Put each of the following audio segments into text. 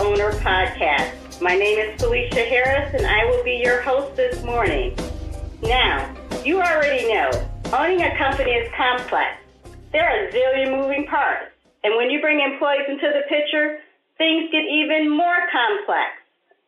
Owner podcast. My name is Felicia Harris, and I will be your host this morning. Now, you already know owning a company is complex. There are a zillion moving parts, and when you bring employees into the picture, things get even more complex.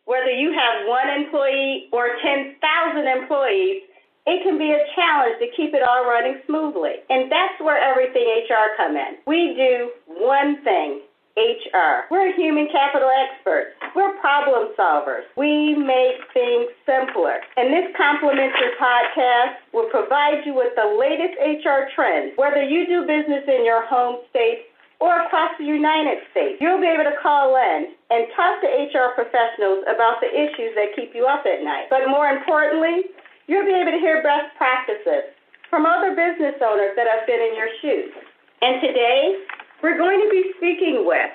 Whether you have one employee or 10,000 employees, it can be a challenge to keep it all running smoothly. And that's where everything HR come in. We do one thing, HR. We're human capital experts. We're problem solvers. We make things simpler. And this complimentary podcast will provide you with the latest HR trends. Whether you do business in your home state or across the United States, you'll be able to call in and talk to HR professionals about the issues that keep you up at night. But more importantly, You'll be able to hear best practices from other business owners that have been in your shoes. And today, we're going to be speaking with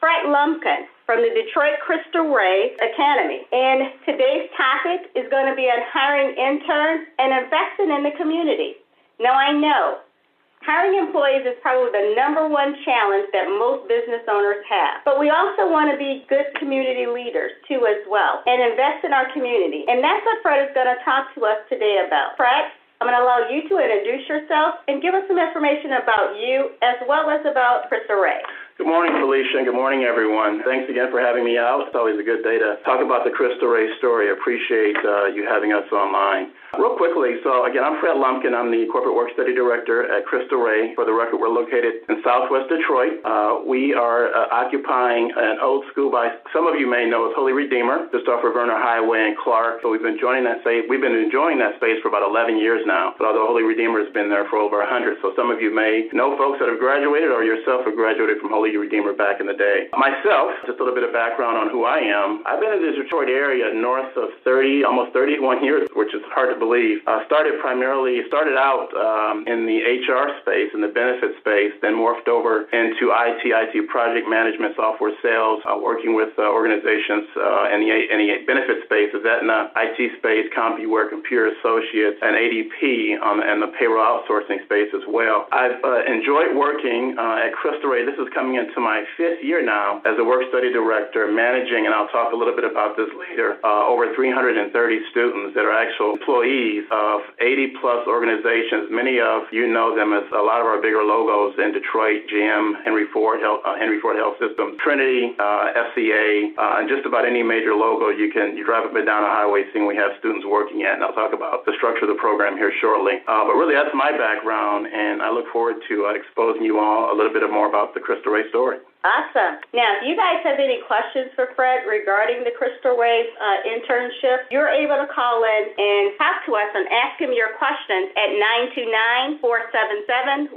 Fred Lumpkin from the Detroit Cristo Rey Academy. And today's topic is going to be on hiring interns and investing in the community. Now, I know Hiring employees is probably the number one challenge that most business owners have. But we also want to be good community leaders too as well and invest in our community. And that's what Fred is going to talk to us today about. Fred, I'm going to allow you to introduce yourself and give us some information about you as well as about Cristo Rey. Good morning, Felicia, and good morning, everyone. Thanks again for having me out. It's always a good day to talk about the Cristo Rey story. I appreciate uh, you having us online. Real quickly, so again, I'm Fred Lumpkin. I'm the Corporate Work Study Director at Cristo Rey. For the record, we're located in Southwest Detroit. Uh, we are uh, occupying an old school by some of you may know as Holy Redeemer, just off of Vernor Highway in Clark. So we've been enjoying that space. We've been enjoying that space for about 11 years now. But although Holy Redeemer has been there for over 100, so some of you may know folks that have graduated or yourself have graduated from Holy Redeemer back in the day. Myself, just a little bit of background on who I am. I've been in the Detroit area north of 30, almost 31 years, which is hard to believe. Uh, started primarily, started out um, in the HR space, in the benefit space, then morphed over into IT, IT project management, software sales, uh, working with uh, organizations uh, in, the, in the benefit space, Aetna, IT space, CompuWare, Computer Associates, and ADP the, and the payroll outsourcing space as well. I've uh, enjoyed working uh, at Cristo Rey. This is coming into my fifth year now as a work study director, managing, and I'll talk a little bit about this later, over 330 students that are actual employees of 80 plus organizations. Many of you know them as a lot of our bigger logos in Detroit, GM, Henry Ford Health, uh, Henry Ford Health System, Trinity, uh, FCA, uh, and just about any major logo you can you drive up and down a highway seeing we have students working at. And I'll talk about the structure of the program here shortly. Uh, but really, that's my background, and I look forward to uh, exposing you all a little bit more about the Cristo Rey story. Awesome. Now, if you guys have any questions for Fred regarding the Cristo Rey uh, internship, you're able to call in and talk to us and ask him your questions at 929-477-1199.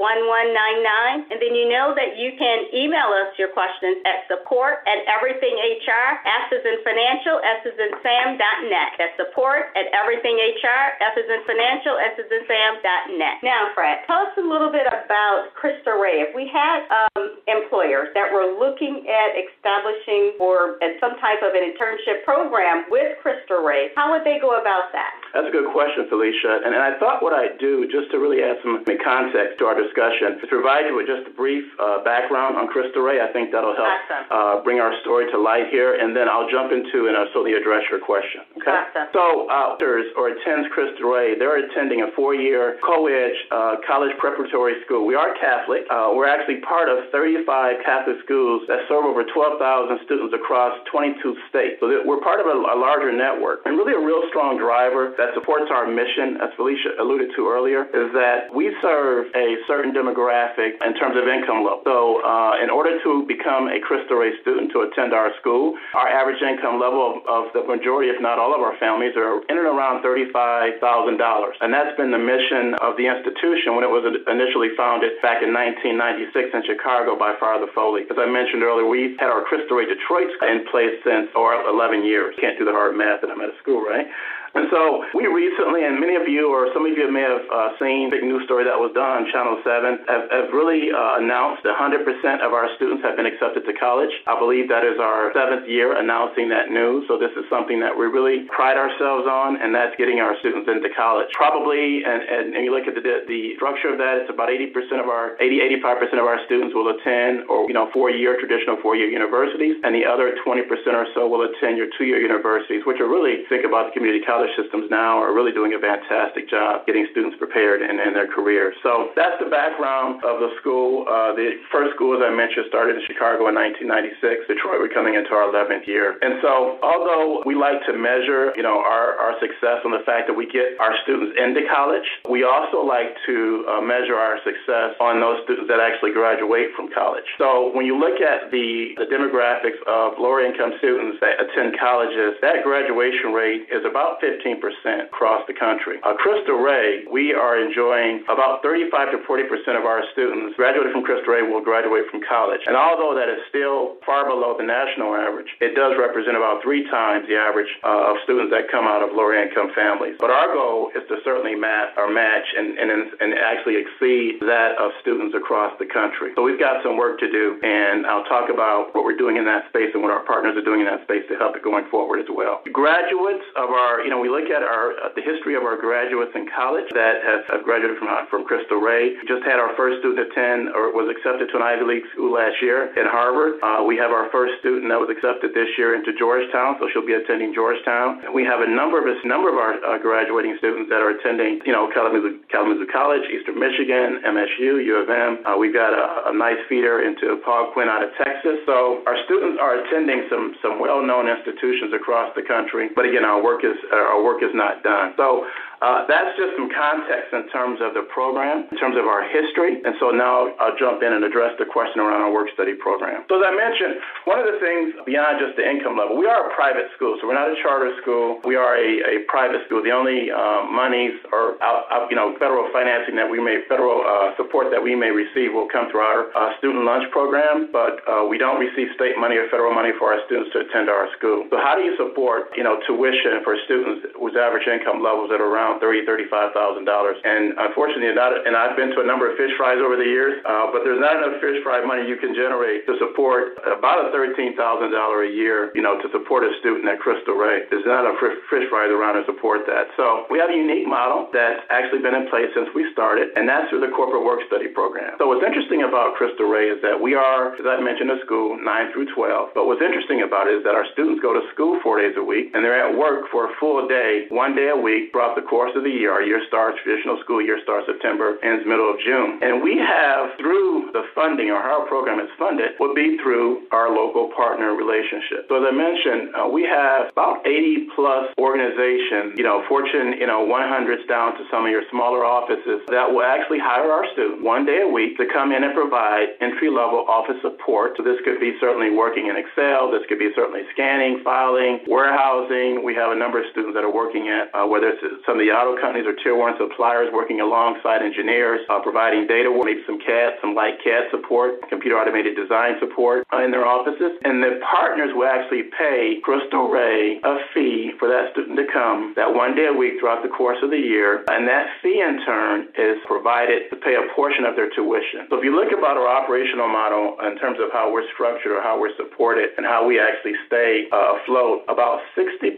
And then you know that you can email us your questions at support at everythinghr, S is in financial, S is in sam.net. That's support at everythinghr, S is in financial, S is in sam.net. Now, Fred, tell us a little bit about Rey. If we had um, employers that were were looking at establishing or at some type of an internship program with Cristo Rey, how would they go about that? That's a good question, Felicia. And, and I thought what I'd do, just to really add some context to our discussion, is provide you with just a brief uh, background on Cristo Rey. I think that'll help awesome. uh, bring our story to light here, and then I'll jump into and I'll certainly address your question. Okay? Awesome. So, uh, or attends Cristo Rey, they're attending a four-year co-ed uh, college preparatory school. We are Catholic. Uh, we're actually part of 35 Catholic schools that serve over 12,000 students across 22 states. So we're part of a, a, larger network. And really a real strong driver that supports our mission, as Felicia alluded to earlier, is that we serve a certain demographic in terms of income level. So uh, in order to become a Cristo Rey student to attend our school, our average income level of, of the majority, if not all of our families, are in and around $35,000. And that's been the mission of the institution when it was initially founded back in 1996 in Chicago by Father Foley. As I mentioned, earlier, we've had our Cristo Rey Detroit in place since or 11 years. Can't do the hard math, and I'm at a school, right? And so we recently, and many of you or some of you may have uh, seen big news story that was done on Channel 7, have, have really uh, announced 100% of our students have been accepted to college. I believe that is our seventh year announcing that news. So this is something that we really pride ourselves on, and that's getting our students into college. Probably, and, and, and you look at the, the structure of that, it's about 80% of our, 80, 85% of our students will attend or, you know, four-year, traditional four-year universities, and the other 20% or so will attend your two-year universities, which are really, think about the community college systems now are really doing a fantastic job getting students prepared in, in their career. So that's the background of the school. Uh, the first school, as I mentioned, started in Chicago in 1996. Detroit, we're coming into our 11th year. And so, although we like to measure, you know, our, our success on the fact that we get our students into college, we also like to uh, measure our success on those students that actually graduate from college. So when you look at the, the demographics of lower income students that attend colleges, that graduation rate is about 15% across the country. Uh, Cristo Rey, we are enjoying about 35 to 40% of our students graduating from Cristo Rey will graduate from college. And although that is still far below the national average, it does represent about three times the average uh, of students that come out of lower income families. But our goal is to certainly match or match and, and, and actually exceed that of students across the country. So we've got some work to do, and I'll talk about what we're doing in that space and what our partners are doing in that space to help it going forward as well. Graduates of our, you know, we look at our uh, the history of our graduates in college that have, have graduated from uh, from Rey. We just had our first student attend or was accepted to an Ivy League school last year at Harvard. Uh, we have our first student that was accepted this year into Georgetown, so she'll be attending Georgetown. We have a number of a number of our uh, graduating students that are attending, you know, Kalamazoo, Kalamazoo College, Eastern Michigan, MSU, U of M. Uh, we've got a, a nice feeder into Paul Quinn out of Texas. So our students are attending some some well-known institutions across the country. But again, our work is uh, our work is not done. So uh, that's just some context in terms of the program, in terms of our history. And so now I'll jump in and address the question around our work study program. So as I mentioned, one of the things beyond just the income level, we are a private school, so we're not a charter school. We are a, a private school. The only uh, monies or out, out, you know federal financing that we may, federal uh, support that we may receive will come through our uh, student lunch program, but uh, we don't receive state money or federal money for our students to attend our school. So how do you support you know tuition for students whose average income levels are around around thirty, thirty-five thousand dollars. And unfortunately, not. And I've been to a number of fish fries over the years, uh, but there's not enough fish fry money you can generate to support about a thirteen thousand dollar a year. You know, to support a student at Cristo Rey. There's not enough fish fries around to support that. So we have a unique model that's actually been in place since we started, and that's through the corporate work study program. So what's interesting about Cristo Rey is that we are, as I mentioned, a school nine through twelve. But what's interesting about it is that our students go to school four days a week, and they're at work for a full day, one day a week throughout the course of the year. Our year starts, traditional school year starts September, ends middle of June. And we have, through the funding or how our program is funded, would be through our local partner relationship. So as I mentioned, uh, we have about 80 plus organizations, you know, Fortune, you know, 100s down to some of your smaller offices that will actually hire our students one day a week to come in and provide entry level office support. So this could be certainly working in Excel, this could be certainly scanning, filing, warehousing. We have a number of students that are working at, uh, whether it's some of the auto companies or tier one suppliers working alongside engineers, uh, providing data, maybe some CAD, some light CAD support, computer automated design support uh, in their offices. And the partners will actually pay Cristo Rey a fee for that student to come that one day a week throughout the course of the year. And that fee in turn is provided to pay a portion of their tuition. So if you look about our operational model in terms of how we're structured or how we're supported and how we actually stay uh, afloat, about 60%,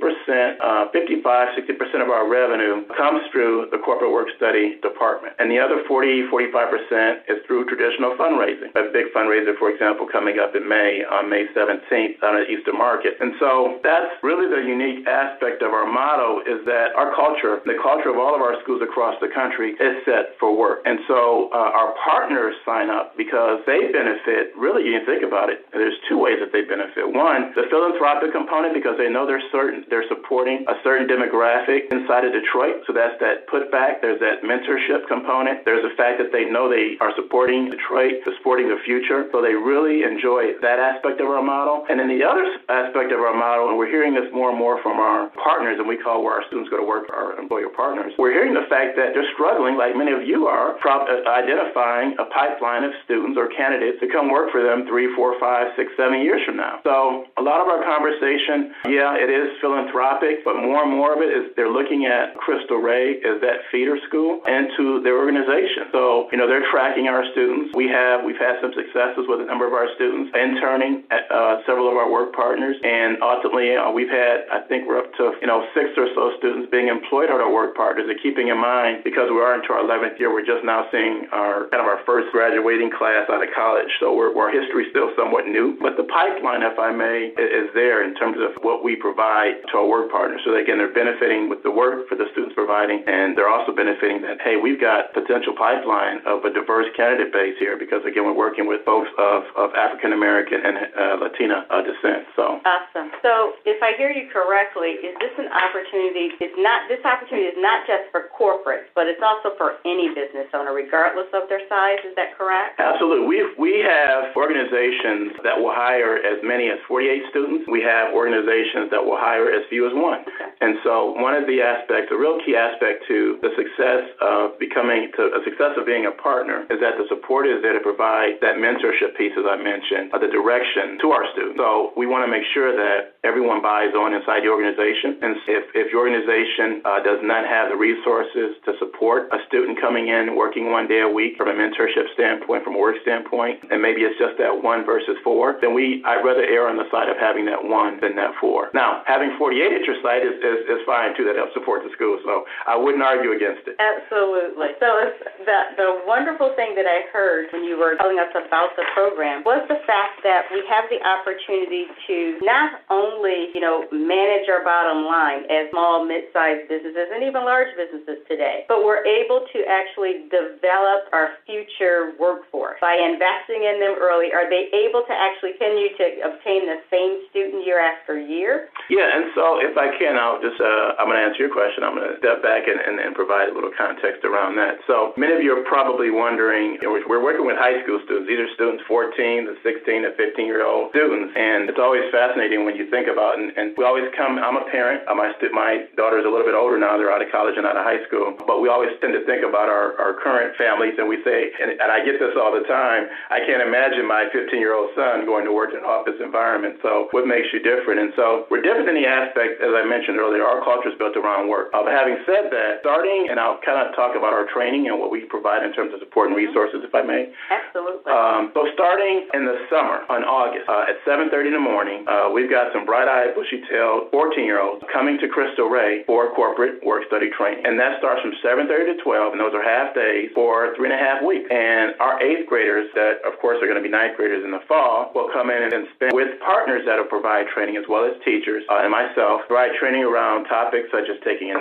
uh, 55, 60% of our revenue comes through the corporate work study department. And the other 40, 45% is through traditional fundraising. A big fundraiser, for example, coming up in May, on May 17th, on the Eastern Market. And so that's really the unique aspect of our motto is that our culture, the culture of all of our schools across the country, is set for work. And so uh, our partners sign up because they benefit, really, you think about it, there's two ways that they benefit. One, the philanthropic component because they know they're certain they're supporting a certain demographic inside of Detroit So that's that putback. There's that mentorship component. There's the fact that they know they are supporting Detroit, supporting the future. So they really enjoy that aspect of our model. And then the other aspect of our model, and we're hearing this more and more from our partners, and we call where our students go to work, our employer partners. We're hearing the fact that they're struggling, like many of you are, uh, identifying a pipeline of students or candidates to come work for them three, four, five, six, seven years from now. So a lot of our conversation, yeah, it is philanthropic, but more and more of it is they're looking at Cristo Rey as that feeder school into their organization. So, you know, they're tracking our students. We have, we've had some successes with a number of our students interning at uh, several of our work partners. And ultimately, uh, we've had, I think we're up to, you know, six or so students being employed at our work partners. And keeping in mind, because we are into our 11th year, we're just now seeing our kind of our first graduating class out of college. So we're, our history is still somewhat new. But the pipeline, if I may, is there in terms of what we provide to our work partners. So again, they're benefiting with the work for the students providing, and they're also benefiting that, hey, we've got potential pipeline of a diverse candidate base here because, again, we're working with folks of, of African American and uh, Latina uh, descent. So Awesome. So if I hear you correctly, is this an opportunity, it's not, this opportunity is not just for corporate, but it's also for any business owner, regardless of their size. Is that correct? Absolutely. We, we have organizations that will hire as many as 48 students. We have organizations that will hire as few as one. Okay. And so one of the aspects, a real key aspect to the success of becoming, to a success of being a partner is that the support is there to provide that mentorship piece, as I mentioned, of the direction to our students. So we want to make sure that everyone buys on inside the organization. And if, if your organization uh, does not have the resources to support a student coming in, working one day a week from a mentorship standpoint, from a work standpoint, and maybe it's just that one versus four, then we, I'd rather err on the side of having that one than that four. Now, having 48 at your site is, is, is fine too. That helps support the school. So I wouldn't argue against it. Absolutely. So the, the wonderful thing that I heard when you were telling us about the program was the fact that we have the opportunity to not only, you know, manage our bottom line as small, mid-sized businesses and even large businesses today, but we're able to actually develop our future workforce by investing in them early. Are they able to actually continue to obtain the same student year after year? Yeah, and so if I can, I'll just, uh, I'm going to answer your question. I'm going to step back and, and, and, provide a little context around that. So many of you are probably wondering, you know, we're working with high school students. These are students 14 to 16 to 15 year old students. And it's always fascinating when you think about, and, and we always come, I'm a parent. Uh, my, daughter is a little bit older now. They're out of college and out of high school. But we always tend to think about our, our current families and we say, and, and I get this all the time, I can't imagine my 15 year old son going to work in an office environment. So what makes you different? And so we're different in the aspect, as I mentioned earlier, our culture is built around work. Uh, having said that, starting, and I'll kind of talk about our training and what we provide in terms of support and resources, if I may. Absolutely. Um, so starting in the summer, on August, uh, at 7.30 in the morning, uh, we've got some bright-eyed, bushy-tailed 14-year-olds coming to Cristo Rey for corporate work-study training. And that starts from 7.30 to 12, and those are half days for three and a half weeks. And our eighth graders that, of course, are going to be ninth graders in the fall will come in and spend with partners that will provide training as well as teachers uh, and myself, provide training around topics such as taking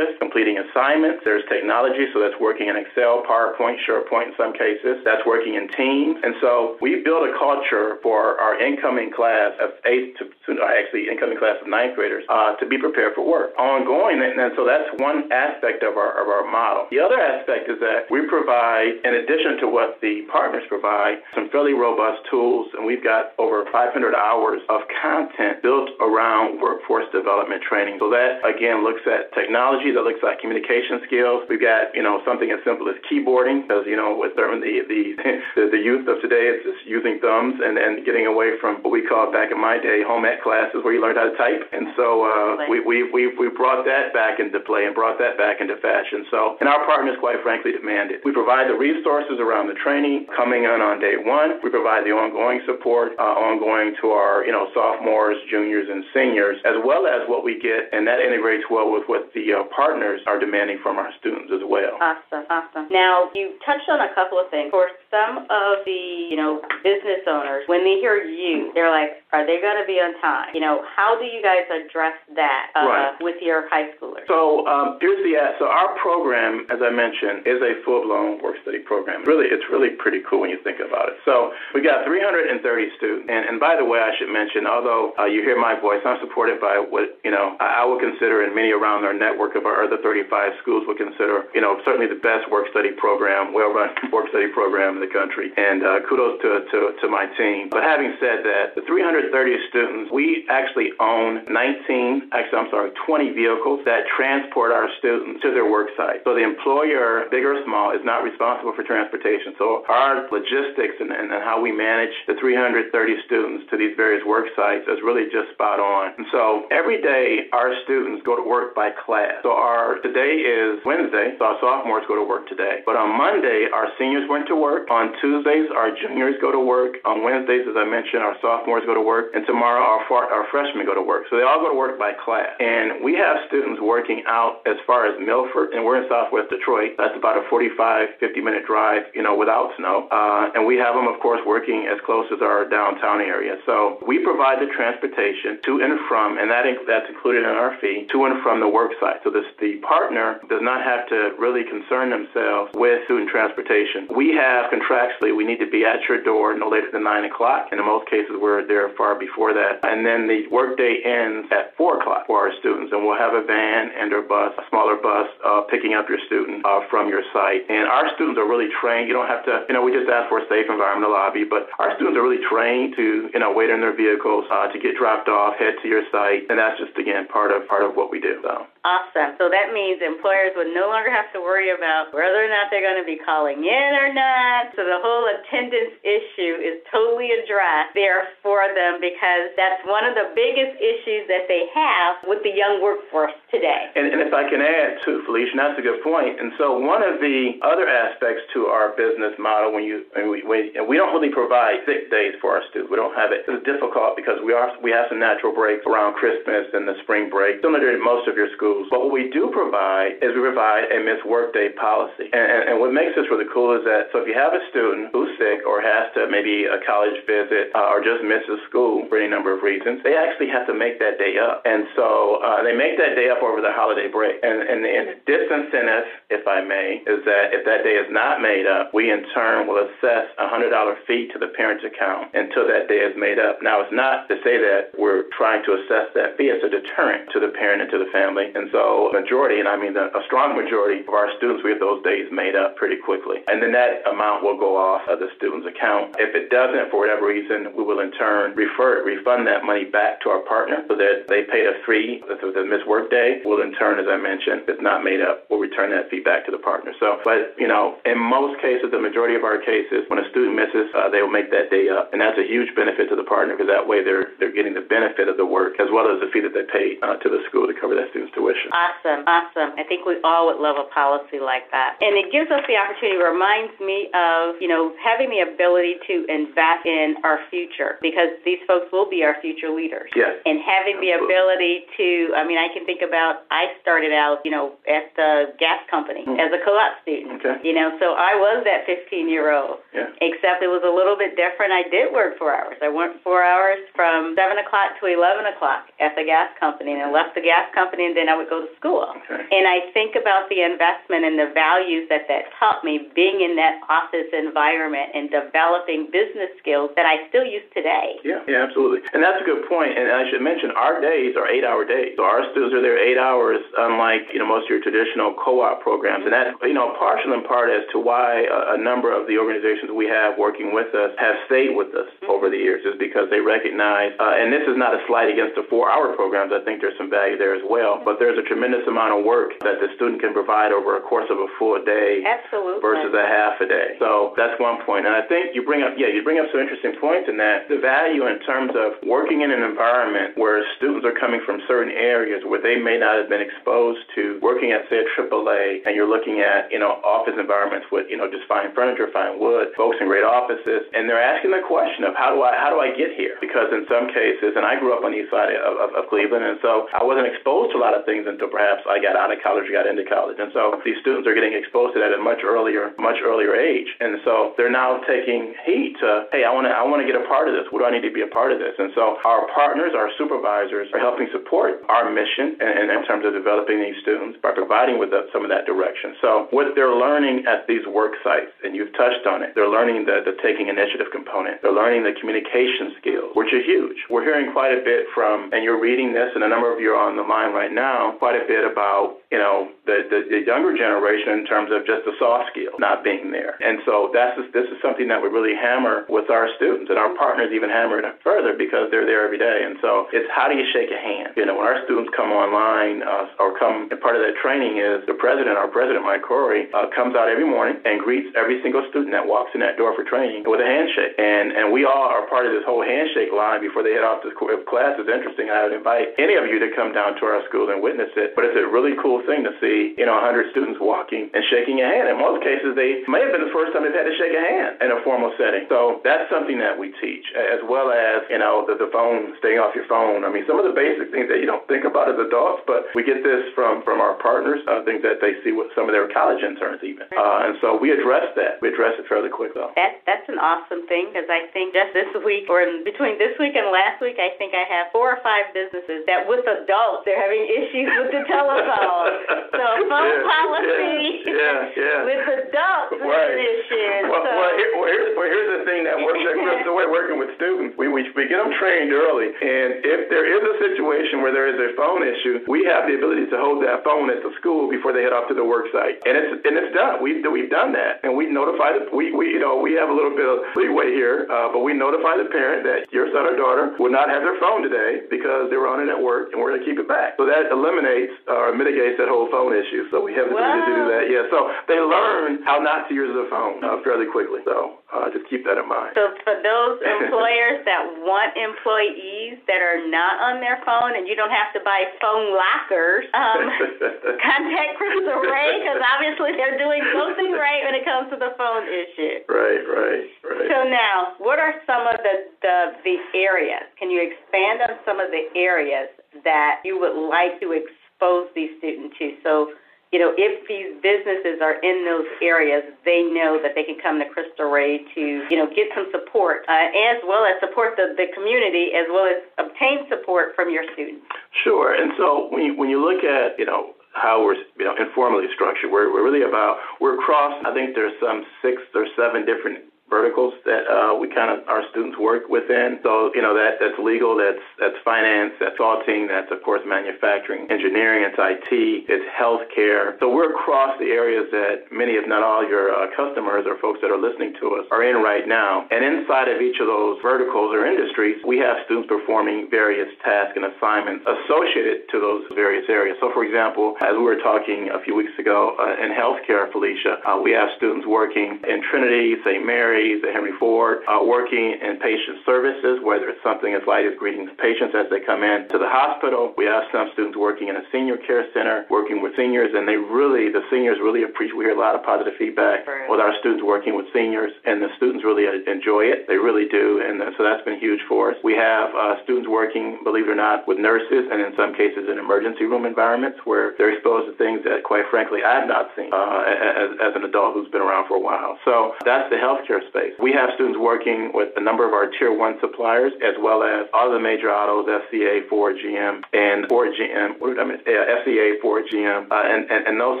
completing assignments. There's technology, so that's working in Excel, PowerPoint, SharePoint in some cases. That's working in teams. And so we build a culture for our incoming class of eighth to actually incoming class of ninth graders uh, to be prepared for work. Ongoing, and, and so that's one aspect of our, of our model. The other aspect is that we provide, in addition to what the partners provide, some fairly robust tools, and we've got over 500 hours of content built around workforce development training. So that, again, looks at technology, that looks like communication skills. We've got, you know, something as simple as keyboarding, because, you know, with the, the, the, the youth of today, it's just using thumbs and, and getting away from what we called back in my day home ec classes where you learned how to type. And so uh, we, we, we, we brought that back into play and brought that back into fashion. So, and our partners, quite frankly, demand it. We provide the resources around the training coming in on day one. We provide the ongoing support, uh, ongoing to our, you know, sophomores, juniors, and seniors, as well as what we get, and that integrates well with what the uh, partners are demanding from our students as well. Awesome, awesome. Now, you touched on a couple of things. Of course, some of the, you know, business owners, when they hear you, they're like, are they going to be on time? You know, how do you guys address that uh, right. with your high schoolers? So um, here's the so our program, as I mentioned, is a full-blown work study program. Really, it's really pretty cool when you think about it. So we got 330 students, and, and by the way, I should mention, although uh, you hear my voice, I'm supported by what you know I, I would consider, and many around our network of our other 35 schools would consider, you know, certainly the best work study program, well-run work study program in the country. And uh, kudos to, to to my team. But having said that, the 330 students, we actually own 19, actually I'm sorry, 20 vehicles that transport our students to their work site. So the employer, big or small, is not responsible for transportation. So our logistics and, and, and how we manage the 330 students to these various work sites is really just spot on. And so every day our students go to work by class. So our today is Wednesday, so our sophomores go to work today. But on Monday, our seniors went to work. On Tuesdays, our juniors go to work. On Wednesdays, as I mentioned, our sophomores go to work. And tomorrow, our, our freshmen go to work. So they all go to work by class. And we have students working out as far as Milford, and we're in Southwest Detroit. That's about a 45, 50 minute drive, you know, without snow. Uh, and we have them, of course, working as close as our downtown area. So we provide the transportation to and from, and that that's included in our fee, to and from the work site. So this, the partner does not have to really concern themselves with student transportation. We have contractually, we need to be at your door no later than 9 o'clock. And in most cases, we're there far before that. And then the workday ends at 4 o'clock for our students. And we'll have a van and or bus, a smaller bus, uh, picking up your student uh, from your site. And our students are really trained. You don't have to, you know, we just ask for a safe environment the lobby, but our students are really trained to, you know, wait in their vehicles uh, to get dropped off, head to your site. And that's just, again, part of part of what we do. So. Awesome. So that means employers would no longer have to worry about whether or not they're going to be calling in or not. So the whole attendance issue is totally addressed there for them because that's one of the biggest issues that they have with the young workforce today. And, and if I can add too, Felicia, that's a good point. And so one of the other aspects to our business model when you and we, we, and we don't really provide sick days for our students. We don't have it. It's difficult because we are we have some natural breaks around Christmas and the spring break, similar to most of your schools But what we do provide is we provide a missed workday policy. And, and, and what makes this really cool is that so if you have a student who's sick or has to maybe a college visit uh, or just misses school for any number of reasons, they actually have to make that day up. And so uh, they make that day up over the holiday break. And, and the disincentive, if I may, is that if that day is not made up, we in turn will assess a $100 fee to the parent's account until that day is made up. Now, it's not to say that we're trying to assess that fee. It's a deterrent to the parent and to the family. And so, majority, and I mean a strong majority of our students, we have those days made up pretty quickly. And then that amount will go off of the student's account. If it doesn't, for whatever reason, we will in turn refer, refund that money back to our partner so that they paid a fee, the, the missed work day. We'll in turn, as I mentioned, if it's not made up, we'll return that fee back to the partner. So, but, you know, in most cases, the majority of our cases, when a student misses, uh, they will make that day up. And that's a huge benefit to the partner because that way they're, they're getting the benefit of the work as well as the fee that they paid uh, to the school to cover that student's tuition tuition. Awesome, awesome. I think we all would love a policy like that. And it gives us the opportunity, reminds me of, you know, having the ability to invest in our future because these folks will be our future leaders. Yes. And having Absolutely. the ability to, I mean, I can think about, I started out, you know, at the gas company mm-hmm. as a co-op student. Okay. You know, so I was that 15 year old. Yeah. Except it was a little bit different. I did work four hours. I worked four hours from 7 o'clock to 11 o'clock at the gas company and I left the gas company and then I would go to school. Okay. And I think about the investment and the values that that taught me being in that office environment and developing business skills that I still use today. Yeah, yeah, absolutely. And that's a good point. And I should mention our days are eight hour days. So our students are there eight hours, unlike, you know, most of your traditional co op programs. And that's, you know, partial in part as to why a, a number of the organizations we have working with us have stayed with us mm-hmm. over the years is because they recognize, uh, and this is not a slight against the four hour programs. I think there's some value there as well. But there's a tremendous amount of work that the student can provide over a course of a full day Absolutely. versus a half a day. So that's one point. And I think you bring up, yeah, you bring up some interesting points in that the value in terms of working in an environment where students are coming from certain areas where they may not have been exposed to working at, say, a AAA, and you're looking at, you know, office environments with, you know, just fine furniture, fine wood, folks in great offices, and they're asking the question of how do I, how do I get here? Because in some cases, and I grew up on the east side of, of, of Cleveland, and so I wasn't exposed to a lot of things things until perhaps I got out of college or got into college. And so these students are getting exposed to that at a much earlier, much earlier age. And so they're now taking heed to, hey, I want to, I want to get a part of this. What do I need to be a part of this? And so our partners, our supervisors, are helping support our mission in, in terms of developing these students by providing with some of that direction. So what they're learning at these work sites, and you've touched on it, they're learning the, the taking initiative component. They're learning the communication skills, which are huge. We're hearing quite a bit from, and you're reading this, and a number of you are on the line right now, quite a bit about, you know, the, the, the younger generation in terms of just the soft skills not being there. And so that's this is something that we really hammer with our students, and our partners even hammer it further because they're there every day. And so it's how do you shake a hand? You know, when our students come online uh, or come, and part of that training is the president, our president, Mike Corey, uh, comes out every morning and greets every single student that walks in that door for training with a handshake. And and we all are part of this whole handshake line before they head off to class. It's interesting. I would invite any of you to come down to our school and witness it. But it's a really cool thing to see, you know, 100 students walking and shaking a hand. In most cases, they may have been the first time they've had to shake a hand in a formal setting. So that's something that we teach, as well as, you know, the, the phone, staying off your phone. I mean, some of the basic things that you don't think about as adults, but we get this from, from our partners, uh, things that they see with some of their college interns even. Uh, and so we address that. We address it fairly quick, though. That, that's an awesome thing because I think just this week, or in between this week and last week, I think I have four or five businesses that with adults, they're having issues with the telephone. So phone yeah, policy yeah, yeah, with adults right. an issue. Well, so. well, here, well, here's, well, here's the thing that works at Cristo Rey working with students. We, we, we get them trained early, and if there is a situation where there is a phone issue, we have the ability to hold that phone at the school before they head off to the work site, and it's and it's done. We've we've done that, and we notify the we, we you know we have a little bit of leeway here, uh, but we notify the parent that your son or daughter will not have their phone today because they were on it at work, and we're going to keep it back. So that eliminates or mitigates that whole phone issue. So we have the ability to do that. Yeah. So they learn how not to use the phone uh, fairly quickly. So uh, just keep that in mind. So for those employers that want employees that are not on their phone and you don't have to buy phone lockers, um, contact Cristo Rey because obviously they're doing something right when it comes to the phone issue. Right, right, right. So now, what are some of the, the, the areas? Can you expand on some of the areas that you would like to expose these students to? So you know, if these businesses are in those areas, they know that they can come to Cristo Rey to, you know, get some support, uh, as well as support the, the community, as well as obtain support from your students. Sure. And so when you, when you look at, you know, how we're you know informally structured. We're we're really about we're across. I think there's some six or seven different verticals that uh, we kind of our students work within. So you know that that's legal, that's that's finance, that's auditing, that's of course manufacturing, engineering, it's IT, it's healthcare. So we're across the areas that many, if not all, your uh, customers or folks that are listening to us are in right now. And inside of each of those verticals or industries, we have students performing various tasks and assignments associated to those various areas. So for example, as we were talking a few weeks ago uh, in healthcare, Felicia, uh, we have students working in Trinity, St. Mary at Henry Ford, uh, working in patient services, whether it's something as light as greeting patients as they come in to the hospital. We have some students working in a senior care center, working with seniors, and they really, the seniors really appreciate. We hear a lot of positive feedback right. with our students working with seniors, and the students really enjoy it. They really do, and so that's been huge for us. We have uh, students working, believe it or not, with nurses, and in some cases in emergency room environments where they're exposed to things that, quite frankly, I have not seen uh, as, as an adult who's been around for a while. So that's the healthcare space. We have students working with a number of our tier one suppliers, as well as all the major autos, FCA, Ford, GM, and Ford, GM, what did I mean? Uh, FCA, Ford, GM, uh, and, and, and those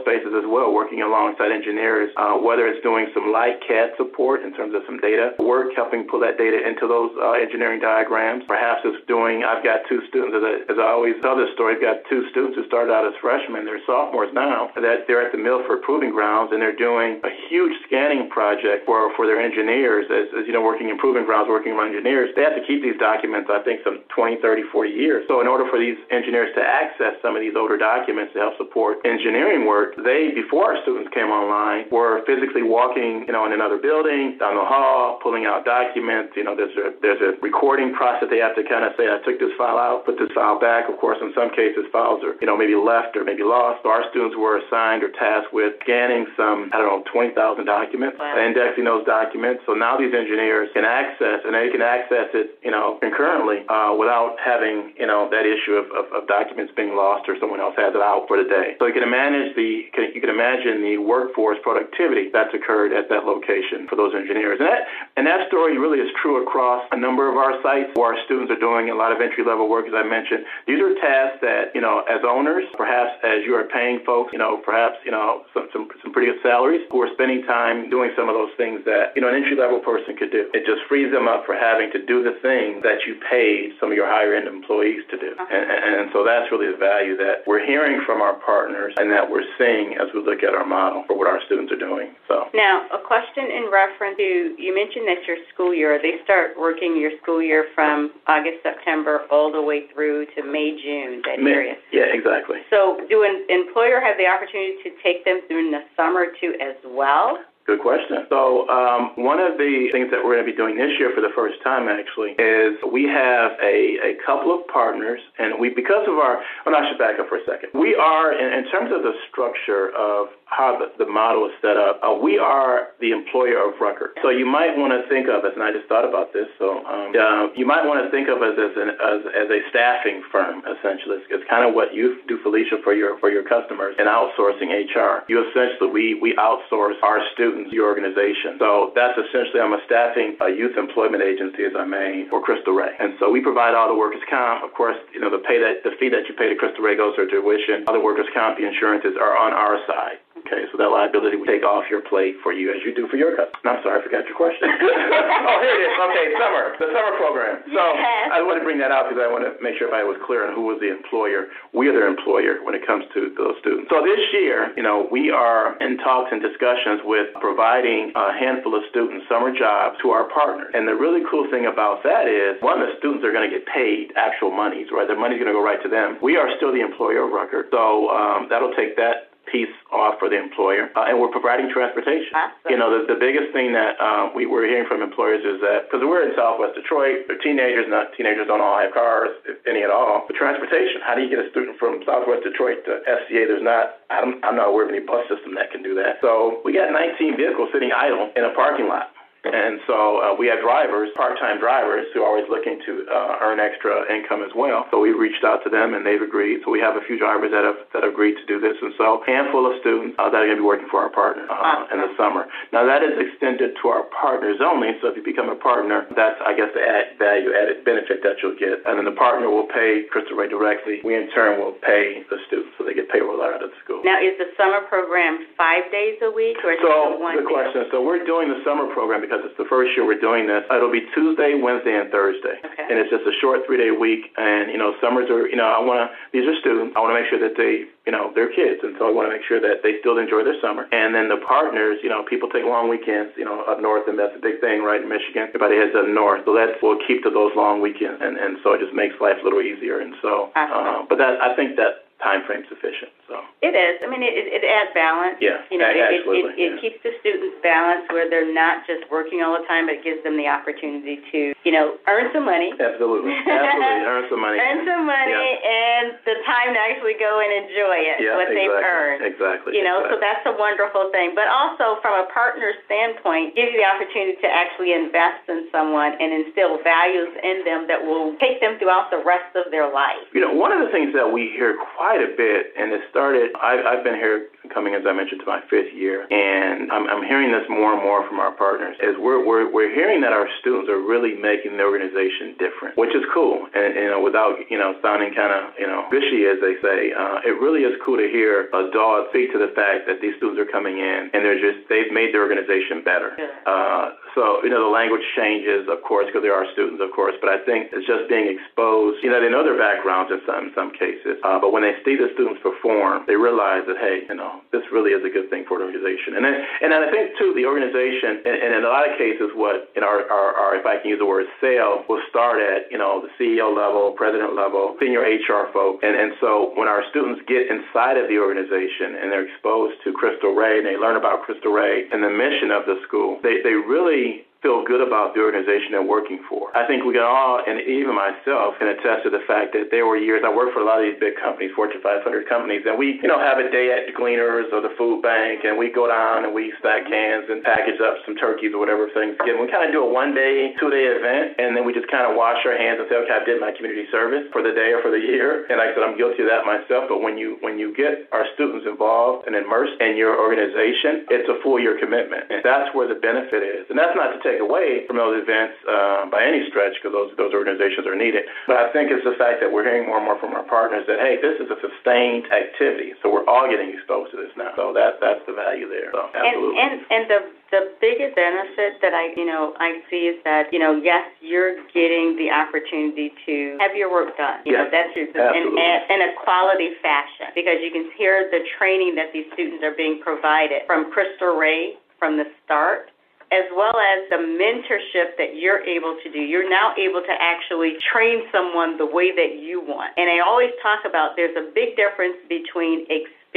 spaces as well, working alongside engineers, uh, whether it's doing some light CAD support in terms of some data work, helping pull that data into those uh, engineering diagrams. Perhaps it's doing, I've got two students, as I, as I always tell this story, I've got two students who started out as freshmen, they're sophomores now, that they're at the Milford Proving Grounds, and they're doing a huge scanning project for, for their engineers engineers, as, as you know, working in proving grounds, working with engineers, they have to keep these documents, I think, some 20, 30, 40 years. So in order for these engineers to access some of these older documents to help support engineering work, they, before our students came online, were physically walking, you know, in another building, down the hall, pulling out documents. You know, there's a, there's a recording process they have to kind of say, I took this file out, put this file back. Of course, in some cases, files are, you know, maybe left or maybe lost. So our students were assigned or tasked with scanning some, I don't know, 20,000 documents, wow. indexing those documents documents. So now these engineers can access, and they can access it, you know, concurrently uh, without having, you know, that issue of, of, of, documents being lost or someone else has it out for the day. So you can manage the, you can imagine the workforce productivity that's occurred at that location for those engineers. And that, and that story really is true across a number of our sites where our students are doing a lot of entry level work, as I mentioned. These are tasks that, you know, as owners, perhaps as you are paying folks, you know, perhaps, you know, some, some, some pretty good salaries who are spending time doing some of those things that, you know, an entry level person could do. It just frees them up for having to do the thing that you paid some of your higher end employees to do. Uh-huh. And, and, and so that's really the value that we're hearing from our partners and that we're seeing as we look at our model for what our students are doing. So now a question in reference to you mentioned that your school year they start working your school year from August September all the way through to May June that May, area. Yeah, exactly. So do an employer have the opportunity to take them through the summer too as well? Good question. So, um, one of the things that we're going to be doing this year for the first time, actually, is we have a, a couple of partners, and we, because of our, well, I should back up for a second. We are, in, in terms of the structure of how the, model is set up, uh, we are the employer of record. So, you might want to think of us, and I just thought about this, so um, uh, you might want to think of us as, an, as, as a staffing firm, essentially. It's, it's kind of what you do, Felicia, for your, for your customers in outsourcing HR. You essentially, we, we outsource our students your organization. So that's essentially, I'm a staffing a youth employment agency, as I may, for Cristo Rey, And so we provide all the workers' comp. Of course, you know, the pay that the fee that you pay to Cristo Rey goes to tuition. Other workers' comp, the insurances are on our side. Okay, so that liability we take off your plate for you as you do for your customers. I'm sorry, I forgot your question. oh, here it is. Okay, summer, the summer program. So yes. I want to bring that out because I want to make sure everybody was clear on who was the employer. We are their employer when it comes to those students. So this year, you know, we are in talks and discussions with providing a handful of students summer jobs to our partners. And the really cool thing about that is, one, the students are going to get paid actual monies, right? Their money's going to go right to them. We are still the employer of record, so um, that'll take that piece off for the employer, uh, and we're providing transportation. Awesome. You know, the, the biggest thing that um, we, we're hearing from employers is that because we're in Southwest Detroit, they're teenagers, not teenagers don't all have cars, if any at all. But transportation, how do you get a student from Southwest Detroit to FCA? There's not, I'm, I'm not aware of any bus system that can do that. So we got 19 vehicles sitting idle in a parking lot. And so uh, we have drivers, part-time drivers, who are always looking to uh, earn extra income as well. So we reached out to them, and they've agreed. So we have a few drivers that have that have agreed to do this, and so a handful of students uh, that are going to be working for our partner uh, in the summer. Now that is extended to our partners only. So if you become a partner, that's I guess the add value added benefit that you'll get, and then the partner will pay Cristo Rey directly. We in turn will pay the students, so they get payroll out of the school. Now is the summer program five days a week, or so, one? Good question. So we're doing the summer program because it's the first year we're doing this. It'll be Tuesday, Wednesday, and Thursday. Okay. And it's just a short three day week. And, you know, summers are, you know, I want to, these are students. I want to make sure that they, you know, they're kids. And so I want to make sure that they still enjoy their summer. And then the partners, you know, people take long weekends, you know, up north, and that's a big thing, right, in Michigan. Everybody heads up north. So that will keep to those long weekends. And, and so it just makes life a little easier. And so, uh, but that, I think that time frame sufficient. So it is. I mean, it, it adds balance. Yeah, you know, absolutely. It, it, it, yeah. keeps the students balanced where they're not just working all the time, but it gives them the opportunity to, you know, earn some money. Absolutely, absolutely, earn some money. earn some money yeah. and the time to actually go and enjoy it. Yeah, what exactly. they've earned. Exactly. You know, exactly. so that's a wonderful thing. But also from a partner standpoint, gives you the opportunity to actually invest in someone and instill values in them that will take them throughout the rest of their life. You know, one of the things that we hear quite a bit and it started. I've, I've been here coming, as I mentioned, to my fifth year, and I'm, I'm hearing this more and more from our partners. Is we're, we're we're hearing that our students are really making the organization different, which is cool. And you know, without you know sounding kind of you know fishy as they say, uh, it really is cool to hear adults speak to the fact that these students are coming in and they're just they've made the organization better. Uh, so you know, the language changes, of course, because there are students, of course, but I think it's just being exposed. You know, know their backgrounds in some in some cases, uh, but when they see the students perform, they realize that hey, you know, this really is a good thing for the organization. And then, and then I think too, the organization, and, and in a lot of cases, what in our, our, our, if I can use the word sale, will start at you know the CEO level, president level, senior HR folks. and and so when our students get inside of the organization and they're exposed to Cristo Rey and they learn about Cristo Rey and the mission of the school, they they really feel good about the organization they're working for. I think we can all, and even myself, can attest to the fact that there were years I worked for a lot of these big companies, Fortune 500 companies, and we, you know, have a day at the Gleaners or the food bank, and we go down and we stack cans and package up some turkeys or whatever things. Again, we kind of do a one day, two day event, and then we just kind of wash our hands and say, okay, I did my community service for the day or for the year. And like I said, I'm guilty of that myself. But when you when you get our students involved and immersed in your organization, it's a full year commitment, and that's where the benefit is. And that's not to take away from those events uh, by any stretch, because those those organizations are needed. But I think it's the fact that we're hearing more and more from our partners that hey, this is a sustained activity, so we're all getting exposed to this now. So that that's the value there. So, absolutely. And and and the the biggest benefit that I, you know, I see is that, you know, yes, you're getting the opportunity to have your work done. You yes, know, that's your, in, in a quality fashion because you can hear the training that these students are being provided from Cristo Rey from the start as well as the mentorship that you're able to do. You're now able to actually train someone the way that you want. And I always talk about there's a big difference between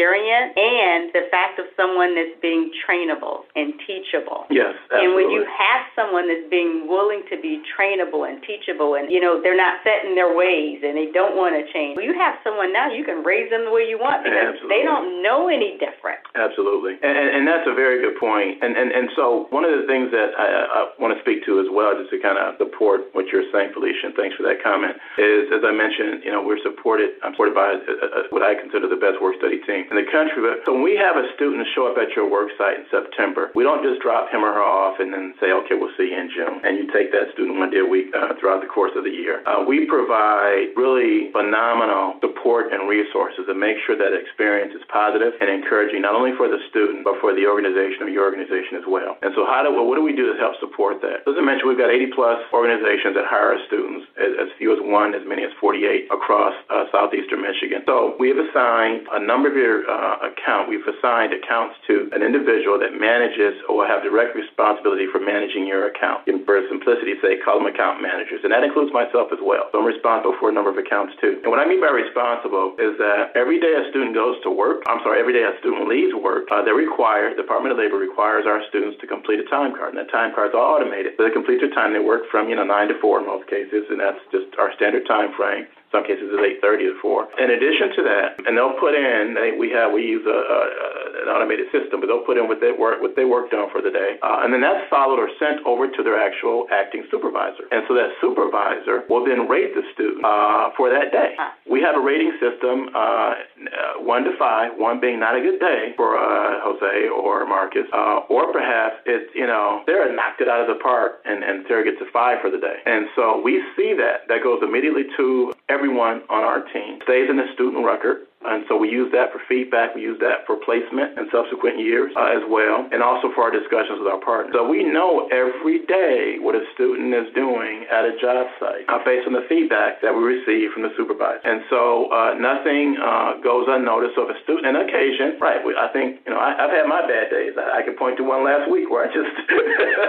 experience and the fact of someone that's being trainable and teachable. Yes, absolutely. And when you have someone that's being willing to be trainable and teachable and, you know, they're not set in their ways and they don't want to change, well, you have someone now, you can raise them the way you want because absolutely. they don't know any different. Absolutely. And, and, and that's a very good point. And, and, and so one of the things that I, I want to speak to as well, just to kind of support what you're saying, Felicia, and thanks for that comment, is as I mentioned, you know, we're supported, I'm supported by a, a, what I consider the best work study team in the country. But so when we have a student show up at your work site in September, we don't just drop him or her off and then say, okay, we'll see you in June. And you take that student one day a week uh, throughout the course of the year. Uh, we provide really phenomenal support and resources to make sure that experience is positive and encouraging, not only for the student, but for the organization or your organization as well. And so how do, well, what do we do to help support that? As I mentioned, we've got 80 plus organizations that hire students, as, as few as one, as many as 48 across uh, southeastern Michigan. So we have assigned a number of uh, account, we've assigned accounts to an individual that manages or will have direct responsibility for managing your account. And for simplicity, say call them account managers, and that includes myself as well. So I'm responsible for a number of accounts too. And what I mean by responsible is that every day a student goes to work, I'm sorry, every day a student leaves work, uh, they're required, the Department of Labor requires our students to complete a time card, and that time card is all automated. So they complete their time. They work from you know nine to four in most cases, and that's just our standard time frame some cases it's 8:30 to 4. In addition to that, and they'll put in we have we use a, a, an automated system, but they'll put in what they work what they worked on for the day, uh, and then that's followed or sent over to their actual acting supervisor. And so that supervisor will then rate the student uh, for that day. We have a rating system, uh, one to five, one being not a good day for uh, Jose or Marcus, uh, or perhaps it's you know they're knocked it out of the park, and and Sarah gets a five for the day. And so we see that that goes immediately to everyone on our team stays in the student record. And so we use that for feedback. We use that for placement in subsequent years uh, as well, and also for our discussions with our partners. So we know every day what a student is doing at a job site uh, based on the feedback that we receive from the supervisor. And so uh, nothing uh, goes unnoticed. So if a student, on occasion, right, I think, you know, I, have had my bad days. I, I can point to one last week where I just,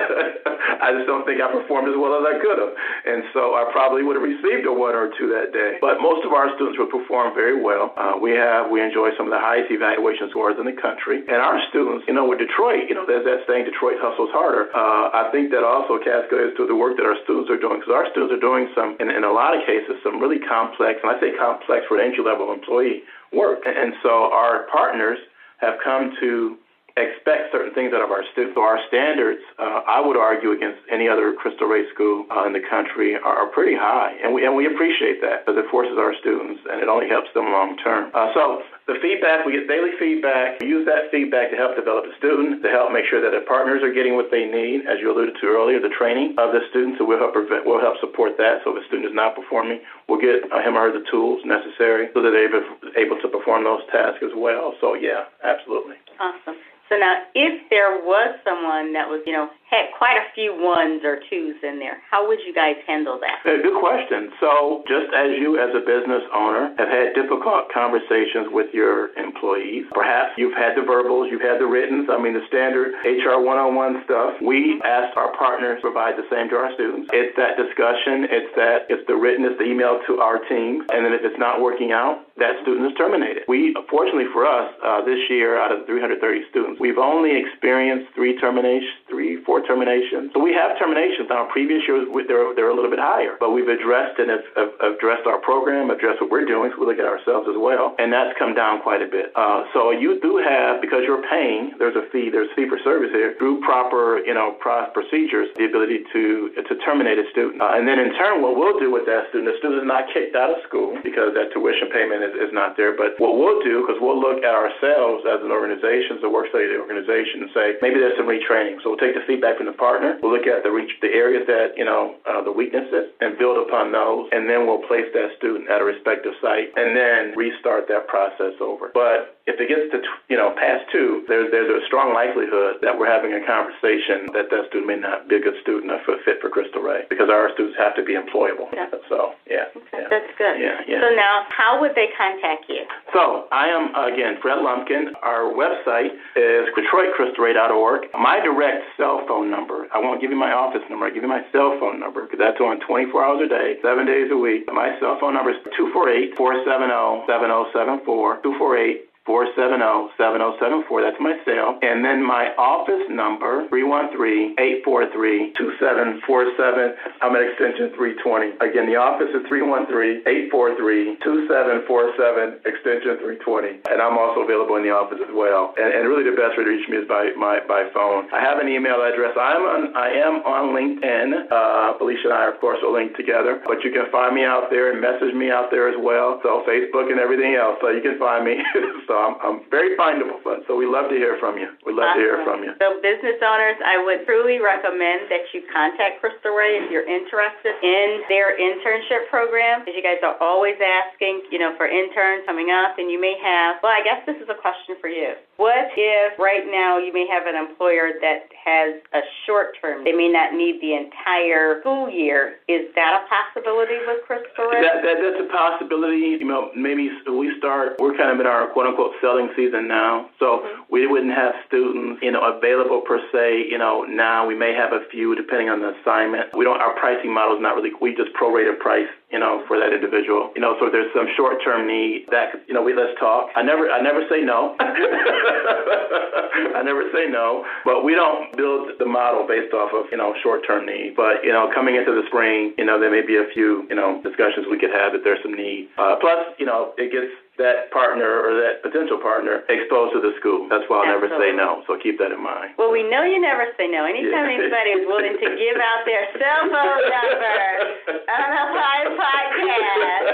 I just don't think I performed as well as I could have. And so I probably would have received a one or two that day. But most of our students would perform very well. We have, we enjoy some of the highest evaluation scores in the country. And our students, you know, with Detroit, you know, there's that saying, Detroit hustles harder. Uh, I think that also cascades to the work that our students are doing, because our students are doing some, in, in a lot of cases, some really complex, and I say complex for entry level employee work. And, and so our partners have come to expect certain things out of our students. So our standards, uh, I would argue against any other Cristo Rey school uh, in the country, are, are, pretty high, and we and we appreciate that because it forces our students and it only helps them long term. Uh, so the feedback, we get daily feedback. We use that feedback to help develop the student, to help make sure that the partners are getting what they need, as you alluded to earlier, the training of the students. So we'll help prevent, we'll help support that. So if a student is not performing, we'll get uh, him or her the tools necessary so that they're able to perform those tasks as well. So yeah, absolutely. Awesome. So now, if there was someone that was, you know, had quite a few ones or twos in there, how would you guys handle that? Uh, good question. So, just as you, as a business owner, have had difficult conversations with your employees, perhaps you've had the verbals, you've had the written, I mean, the standard HR 101 stuff. We asked our partners to provide the same to our students. It's that discussion, it's that, it's the written, it's the email to our team, and then if it's not working out, that student is terminated. We, fortunately for us, uh, this year, out of 330 students, we've only experienced three terminations, three, four for termination. So we have terminations. Now, previous years, they're, they're a little bit higher, but we've addressed and have addressed our program, addressed what we're doing, so we look at ourselves as well, and that's come down quite a bit. Uh, so you do have, because you're paying, there's a fee, there's fee for service here, through proper, you know, procedures, the ability to to terminate a student. Uh, and then in turn, what we'll do with that student, the student is not kicked out of school because that tuition payment is, is not there, but what we'll do, because we'll look at ourselves as an organization, as a work study organization, and say, maybe there's some retraining. So we'll take the feedback from the partner, we'll look at the reach, the areas that, you know, uh, the weaknesses, and build upon those, and then we'll place that student at a respective site, and then restart that process over. But if it gets to you know past two, there's there's a strong likelihood that we're having a conversation that that student may not be a good student or fit for Cristo Rey because our students have to be employable. Yeah. So yeah, okay. yeah. that's good. Yeah, yeah. So now, how would they contact you? So I am again Fred Lumpkin. Our website is DetroitCristoRey.org. My direct cell phone number. I won't give you my office number. I give you my cell phone number because that's on 24 hours a day, seven days a week. My cell phone number is 248 470 7074 248 470-7074. That's my cell. And then my office number, 313-843-2747. I'm at extension 320. Again, the office is 313-843-2747, extension 320. And I'm also available in the office as well. And, and really the best way to reach me is by, my, by phone. I have an email address. I'm on, I am on LinkedIn. Uh, Felicia and I, of course, are linked together. But you can find me out there and message me out there as well. So Facebook and everything else. So you can find me. So I'm, I'm very findable. But so we love to hear from you. We love awesome. to hear from you. So business owners, I would truly recommend that you contact Cristo Rey if you're interested in their internship program, because you guys are always asking, you know, for interns coming up, and you may have. Well, I guess this is a question for you. What if right now you may have an employer that has a short term? They may not need the entire school year. Is that a possibility with Cristo That, that, that's a possibility. You know, maybe we start. We're kind of in our quote unquote selling season now, so mm-hmm. we wouldn't have students, you know, available per se. You know, now we may have a few depending on the assignment. We don't. Our pricing model is not really. We just prorate a price, you know, for that individual. You know, so if there's some short-term need that you know we let's talk. I never, I never say no. I never say no, but we don't build the model based off of you know short-term need. But you know, coming into the spring, you know, there may be a few you know discussions we could have if there's some need. Uh, plus, you know, it gets that partner or that potential partner exposed to the school. That's why I'll Absolutely. never say no. So keep that in mind. Well, we know you never say no. Anytime yeah. anybody is willing to give out their cell phone number on a live podcast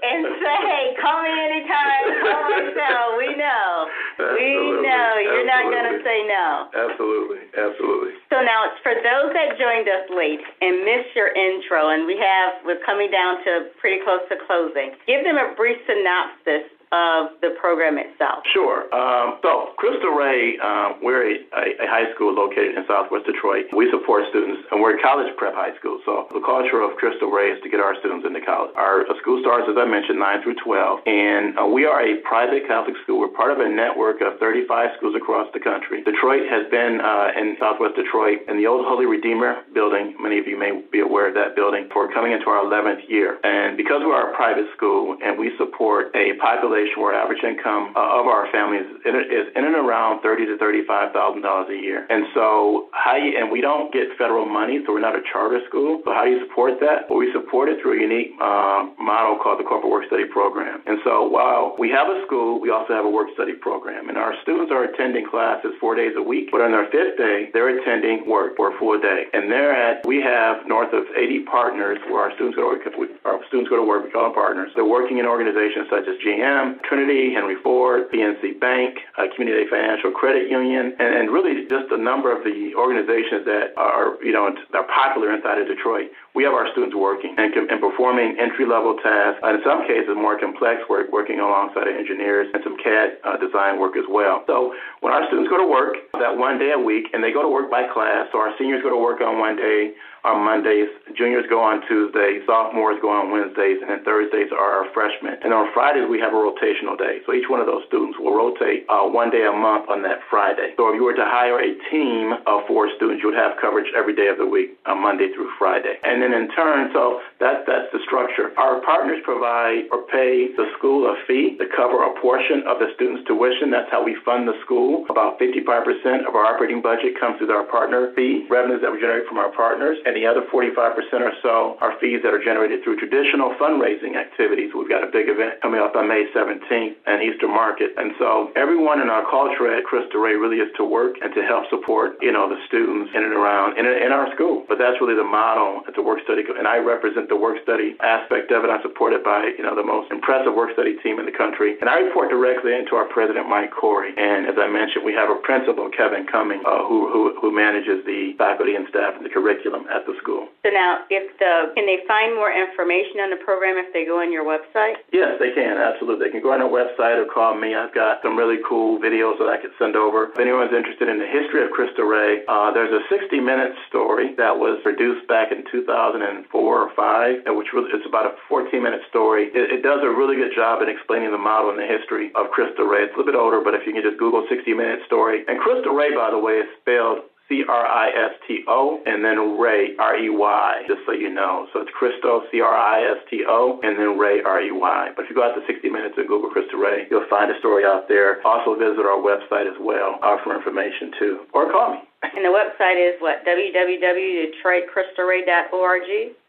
and say, hey, call me anytime, call my cell, we know. Absolutely. We know you're Absolutely. not going to say no. Absolutely. Absolutely. So now, it's for those that joined us late and missed your intro, and we have, we're coming down to pretty close to closing, give them a brief synopsis this of the program itself? Sure. Um, so, Cristo Rey, uh, we're a, a, high school located in southwest Detroit. We support students, and we're a college prep high school. So, the culture of Cristo Rey is to get our students into college. Our school starts, as I mentioned, 9 through 12, and uh, we are a private Catholic school. We're part of a network of 35 schools across the country. Detroit has been uh, in southwest Detroit in the old Holy Redeemer building. Many of you may be aware of that building for coming into our 11th year. And because we're a private school and we support a population population where average income uh, of our families is in and around thirty to thirty-five thousand dollars a year. And so, how you, and we don't get federal money, so we're not a charter school. So how do you support that? Well, we support it through a unique uh, model called the Corporate Work Study Program. And so, while we have a school, we also have a work study program, and our students are attending classes four days a week. But on their fifth day, they're attending work for a full day, and they're at we have north of 80 partners where our students go to work. Our students go to work. We call them partners. They're working in organizations such as GM, Trinity, Henry Ford, PNC Bank, uh, Community Financial Credit Union, and, and really just a number of the organizations that are, you know, are popular inside of Detroit. We have our students working and, and performing entry-level tasks, and in some cases more complex work, working alongside of engineers and some CAD uh, design work as well. So when our students go to work that one day a week, and they go to work by class, so our seniors go to work on one day, on Mondays. Juniors go on Tuesdays, sophomores go on Wednesdays, and then Thursdays are our freshmen. And on Fridays, we have a rotational day. So each one of those students will rotate uh, one day a month on that Friday. So if you were to hire a team of four students, you would have coverage every day of the week, uh, Monday through Friday. And then in turn, so that, that's the structure. Our partners provide or pay the school a fee to cover a portion of the student's tuition. That's how we fund the school. About 55% of our operating budget comes through our partner fee, revenues that we generate from our partners, and the other 45% or so are fees that are generated through traditional fundraising activities. We've got a big event coming up on May 17th and Eastern Market. And so everyone in our culture at Cristo Rey really is to work and to help support, you know, the students in and around in, in our school. But that's really the model at the work study. And I represent the work study aspect of it. I'm supported by, you know, the most impressive work study team in the country. And I report directly into our president, Mike Corey. And as I mentioned, we have a principal, Kevin Cumming, uh, who, who, who manages the faculty and staff and the curriculum at the school. So now, if the, can they find more information on the program if they go on your website? Yes, they can. Absolutely. They can go on our website or call me. I've got some really cool videos that I could send over. If anyone's interested in the history of Cristo Rey, uh, there's a 60-minute story that was produced back in 2004 or 5, which really, it's about a 14-minute story. It, it does a really good job in explaining the model and the history of Cristo Rey. It's a little bit older, but if you can just Google 60-minute story. And Cristo Rey, by the way, is spelled C R I S T O, and then Ray, R E Y, just so you know. So it's Cristo, C R I S T O, and then Ray, R E Y. But if you go out to 60 Minutes and Google Cristo Rey, you'll find a story out there. Also visit our website as well uh, for information too, or call me. And the website is what? www.detroitcristorey.org?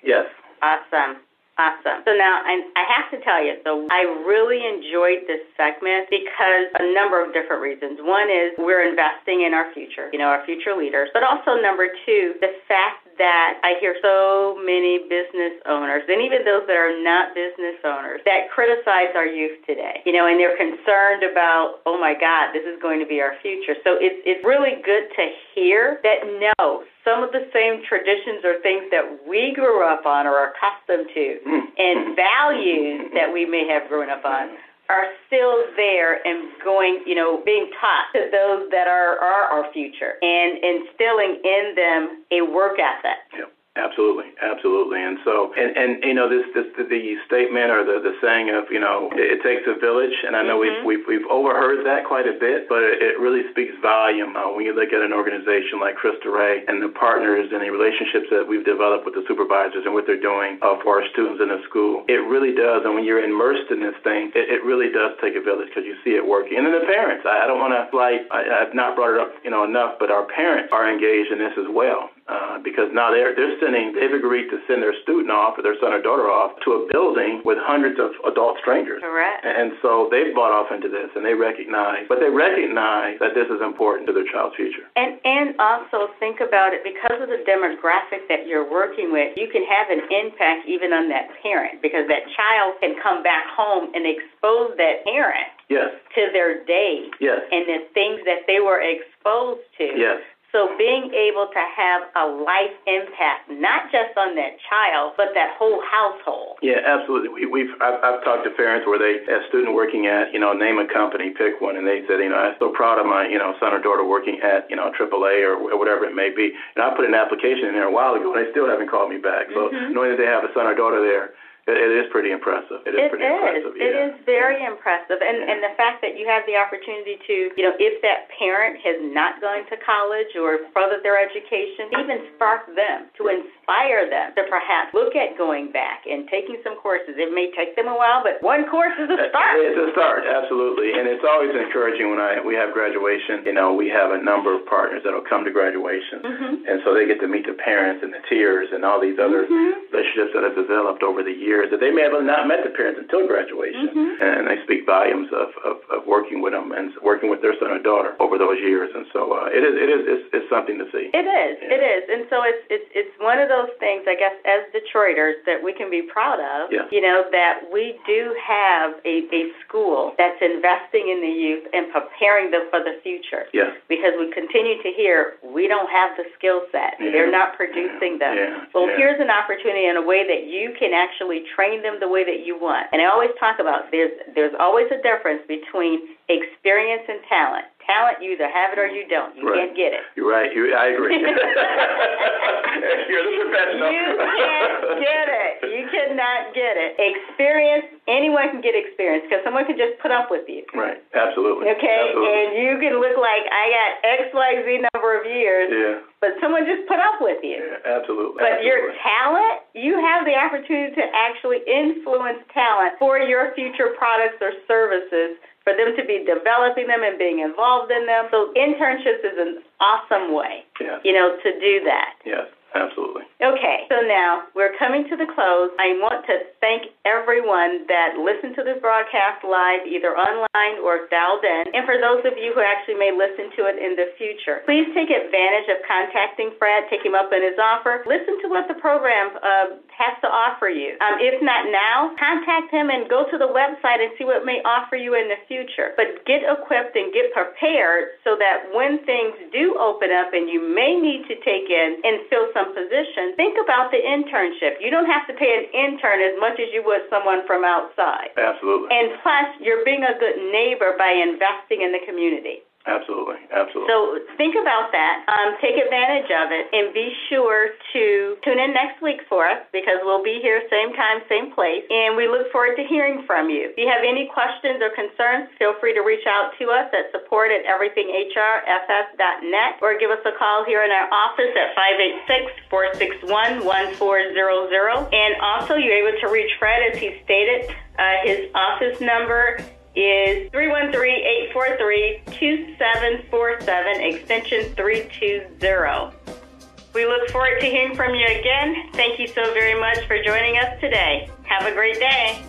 Yes. Awesome. Awesome. So now I, I have to tell you, so I really enjoyed this segment because a number of different reasons. One is we're investing in our future, you know, our future leaders. But also number two, the fact that I hear so many business owners, and even those that are not business owners, that criticize our youth today. You know, and they're concerned about, oh my God, this is going to be our future. So it's it's really good to hear that no, some of the same traditions or things that we grew up on or are accustomed to Hmm. and mm. values mm. that we may have grown up on mm. are still there and going, you know, being taught to those that are, are our future and instilling in them a work ethic. Yep. Absolutely, absolutely, and so, and and you know, this this the, statement or the the saying of you know, it, it takes a village, and I know Mhm. we've we've we've overheard that quite a bit, but it, it really speaks volume uh, when you look at an organization like Cristo Rey and the partners and the relationships that we've developed with the supervisors and what they're doing uh, for our students in the school. It really does, and when you're immersed in this thing, it, it really does take a village because you see it working. And then the parents, I, I don't want to like I, I've not brought it up, you know, enough, but our parents are engaged in this as well uh, because now they're they're sending they've agreed to send their student off or their son or daughter off to a building with hundreds of adult strangers. Correct. And so they've bought off into this, and they recognize, but they recognize that this is important to their child's future. And and also think about it because of the demographic that you're working with, you can have an impact even on that parent because that child can come back home and expose that parent Yes, to their day yes, and the things that they were exposed to. yes. So being able to have a life impact, not just on that child, but that whole household. Yeah, absolutely. We, we've I've, I've talked to parents where they, a student working at, you know, name a company, pick one, and they said, you know, I'm so proud of my, you know, son or daughter working at, you know, AAA or wh- whatever it may be. And I put an application in there a while ago, and they still haven't called me back. So Mhm. knowing that they have a son or daughter there, it, it is pretty impressive. It is It pretty is. impressive. It yeah. is very impressive. And and the fact that you have the opportunity to, you know, if that parent has not gone to college or furthered their education, even spark them to inspire them to perhaps look at going back and taking some courses. It may take them a while, but one course is a start. It's a start, absolutely, and it's always encouraging when I we have graduation. You know, we have a number of partners that'll come to graduation, Mhm. and so they get to meet the parents and the tiers and all these other Mhm. relationships that have developed over the years that they may have not met the parents until graduation, Mhm. and they speak volumes of, of of working with them and working with their son or daughter over those years, and so uh, it is it is it's, it's something to see. It is. Yeah. It is. And so it's it's it's one of those things, I guess, as Detroiters that we can be proud of. Yeah. You know that we do have a a school that's investing in the youth and preparing them for the future. Yes. Because we continue to hear we don't have the skill set. Yeah. They're not producing them. Yeah. Well, Yeah. here's an opportunity in a way that you can actually train them the way that you want. And I always talk about there's there's always a difference between experience and talent. Talent. You either have it or you don't. You right. can't get it. You're right. You, I agree. You're the professional. You can't get it. You cannot get it. Experience, anyone can get experience because someone can just put up with you. Right. Absolutely. Okay? Absolutely. And you can look like I got XYZ number of years. Yeah. But someone just put up with you. Yeah, absolutely. But absolutely. your talent, you have the opportunity to actually influence talent for your future products or services for them to be developing them and being involved in them. So internships is an awesome way, yes. you know, to do that. Yes. Absolutely. Okay, so now we're coming to the close. I want to thank everyone that listened to this broadcast live, either online or dialed in, and for those of you who actually may listen to it in the future. Please take advantage of contacting Fred, take him up on his offer. Listen to what the program uh, has to offer you. Um, if not now, contact him and go to the website and see what may offer you in the future. But get equipped and get prepared so that when things do open up and you may need to take in and fill some position, think about the internship. You don't have to pay an intern as much as you would someone from outside. Absolutely. And plus, you're being a good neighbor by investing in the community. Absolutely, absolutely. So think about that. Um, take advantage of it, and be sure to tune in next week for us because we'll be here same time, same place, and we look forward to hearing from you. If you have any questions or concerns, feel free to reach out to us at support at everythinghrfs.net or give us a call here in our office at 586-461-1400. And also, you're able to reach Fred as he stated. Uh, his office number is 313-843-2747, extension 320. We look forward to hearing from you again. Thank you so very much for joining us today. Have a great day.